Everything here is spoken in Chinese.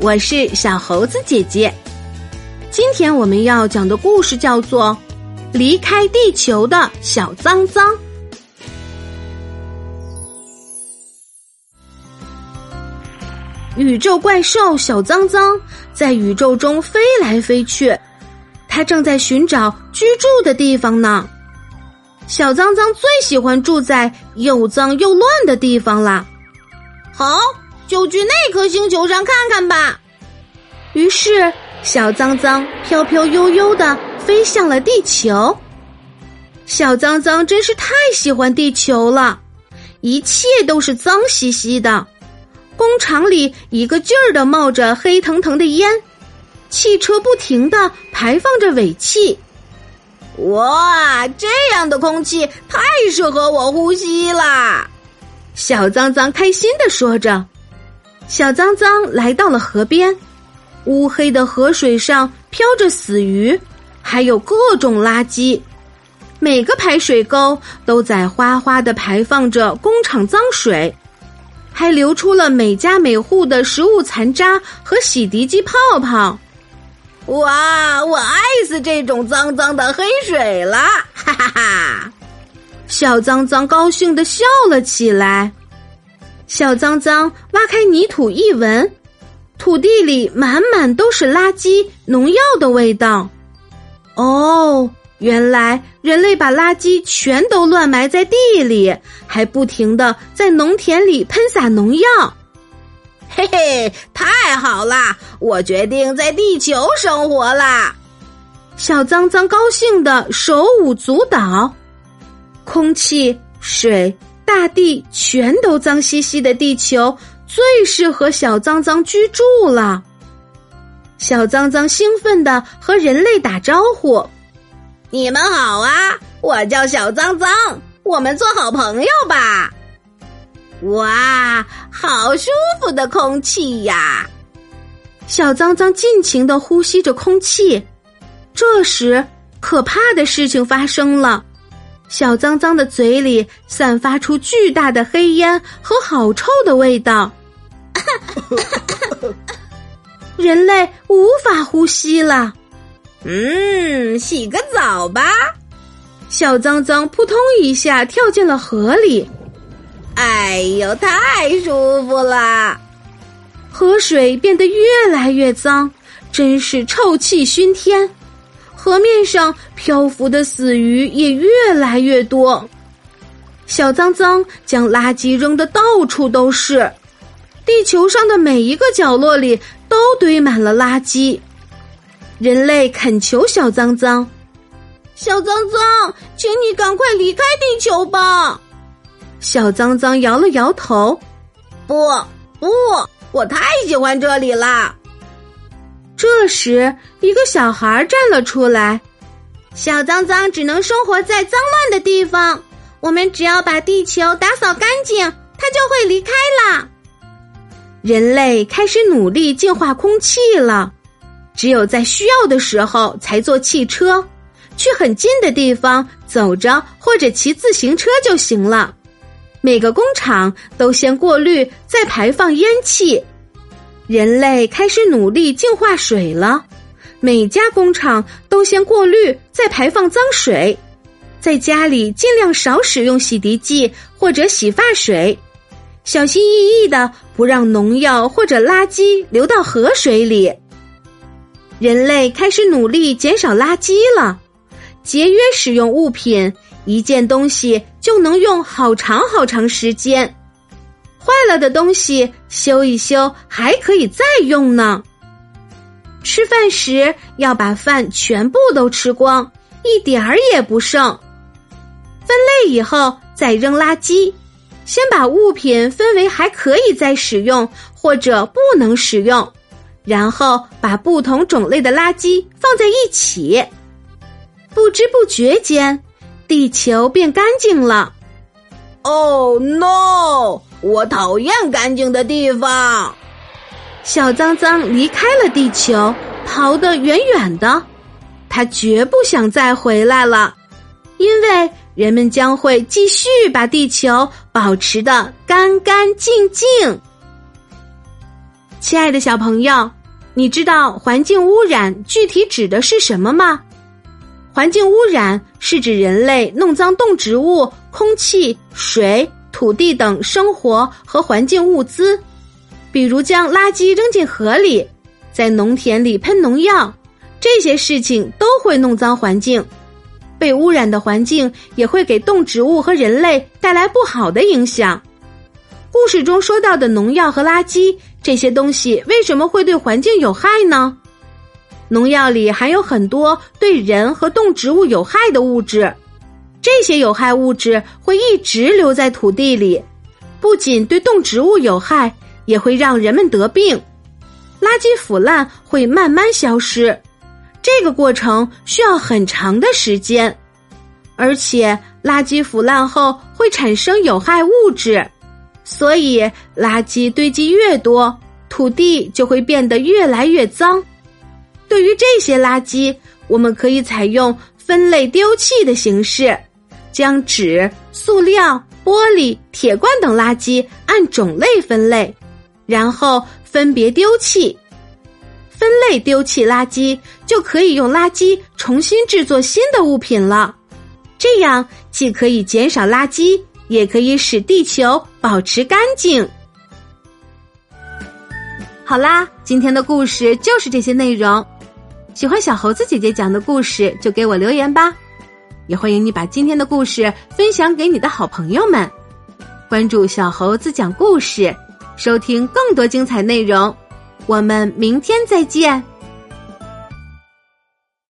我是小猴子姐姐。今天我们要讲的故事叫做《离开地球的小脏脏》。宇宙怪兽小脏脏在宇宙中飞来飞去，它正在寻找居住的地方呢。小脏脏最喜欢住在又脏又乱的地方了。好，就去那颗星球上看看吧。于是，小脏脏飘飘悠悠的飞向了地球。小脏脏真是太喜欢地球了，一切都是脏兮兮的。工厂里一个劲儿的冒着黑腾腾的烟，汽车不停的排放着尾气。哇，这样的空气太适合我呼吸啦！小脏脏开心的说着。小脏脏来到了河边，乌黑的河水上飘着死鱼，还有各种垃圾。每个排水沟都在哗哗的排放着工厂脏水。还流出了每家每户的食物残渣和洗涤剂泡泡，哇！我爱死这种脏脏的黑水了，哈哈哈！小脏脏高兴的笑了起来。小脏脏挖开泥土一闻，土地里满满都是垃圾、农药的味道。哦。原来人类把垃圾全都乱埋在地里，还不停的在农田里喷洒农药。嘿嘿，太好啦！我决定在地球生活啦！小脏脏高兴的手舞足蹈。空气、水、大地全都脏兮兮的地球，最适合小脏脏居住了。小脏脏兴奋的和人类打招呼。你们好啊，我叫小脏脏，我们做好朋友吧。哇，好舒服的空气呀！小脏脏尽情的呼吸着空气。这时，可怕的事情发生了，小脏脏的嘴里散发出巨大的黑烟和好臭的味道，人类无法呼吸了。嗯，洗个澡吧。小脏脏扑通一下跳进了河里。哎呦，太舒服了！河水变得越来越脏，真是臭气熏天。河面上漂浮的死鱼也越来越多。小脏脏将垃圾扔得到处都是，地球上的每一个角落里都堆满了垃圾。人类恳求小脏脏：“小脏脏，请你赶快离开地球吧！”小脏脏摇了摇头：“不，不，我太喜欢这里了。”这时，一个小孩站了出来：“小脏脏只能生活在脏乱的地方，我们只要把地球打扫干净，它就会离开了。”人类开始努力净化空气了。只有在需要的时候才坐汽车，去很近的地方走着或者骑自行车就行了。每个工厂都先过滤再排放烟气。人类开始努力净化水了，每家工厂都先过滤再排放脏水。在家里尽量少使用洗涤剂或者洗发水，小心翼翼的不让农药或者垃圾流到河水里。人类开始努力减少垃圾了，节约使用物品，一件东西就能用好长好长时间。坏了的东西修一修还可以再用呢。吃饭时要把饭全部都吃光，一点儿也不剩。分类以后再扔垃圾，先把物品分为还可以再使用或者不能使用。然后把不同种类的垃圾放在一起，不知不觉间，地球变干净了。Oh no！我讨厌干净的地方。小脏脏离开了地球，逃得远远的。他绝不想再回来了，因为人们将会继续把地球保持的干干净净。亲爱的小朋友，你知道环境污染具体指的是什么吗？环境污染是指人类弄脏动植物、空气、水、土地等生活和环境物资，比如将垃圾扔进河里，在农田里喷农药，这些事情都会弄脏环境。被污染的环境也会给动植物和人类带来不好的影响。故事中说到的农药和垃圾这些东西为什么会对环境有害呢？农药里含有很多对人和动植物有害的物质，这些有害物质会一直留在土地里，不仅对动植物有害，也会让人们得病。垃圾腐烂会慢慢消失。这个过程需要很长的时间，而且垃圾腐烂后会产生有害物质，所以垃圾堆积越多，土地就会变得越来越脏。对于这些垃圾，我们可以采用分类丢弃的形式，将纸、塑料、玻璃、铁罐等垃圾按种类分类，然后分别丢弃。分类丢弃垃圾，就可以用垃圾重新制作新的物品了。这样既可以减少垃圾，也可以使地球保持干净。好啦，今天的故事就是这些内容。喜欢小猴子姐姐讲的故事，就给我留言吧。也欢迎你把今天的故事分享给你的好朋友们。关注小猴子讲故事，收听更多精彩内容。我们明天再见。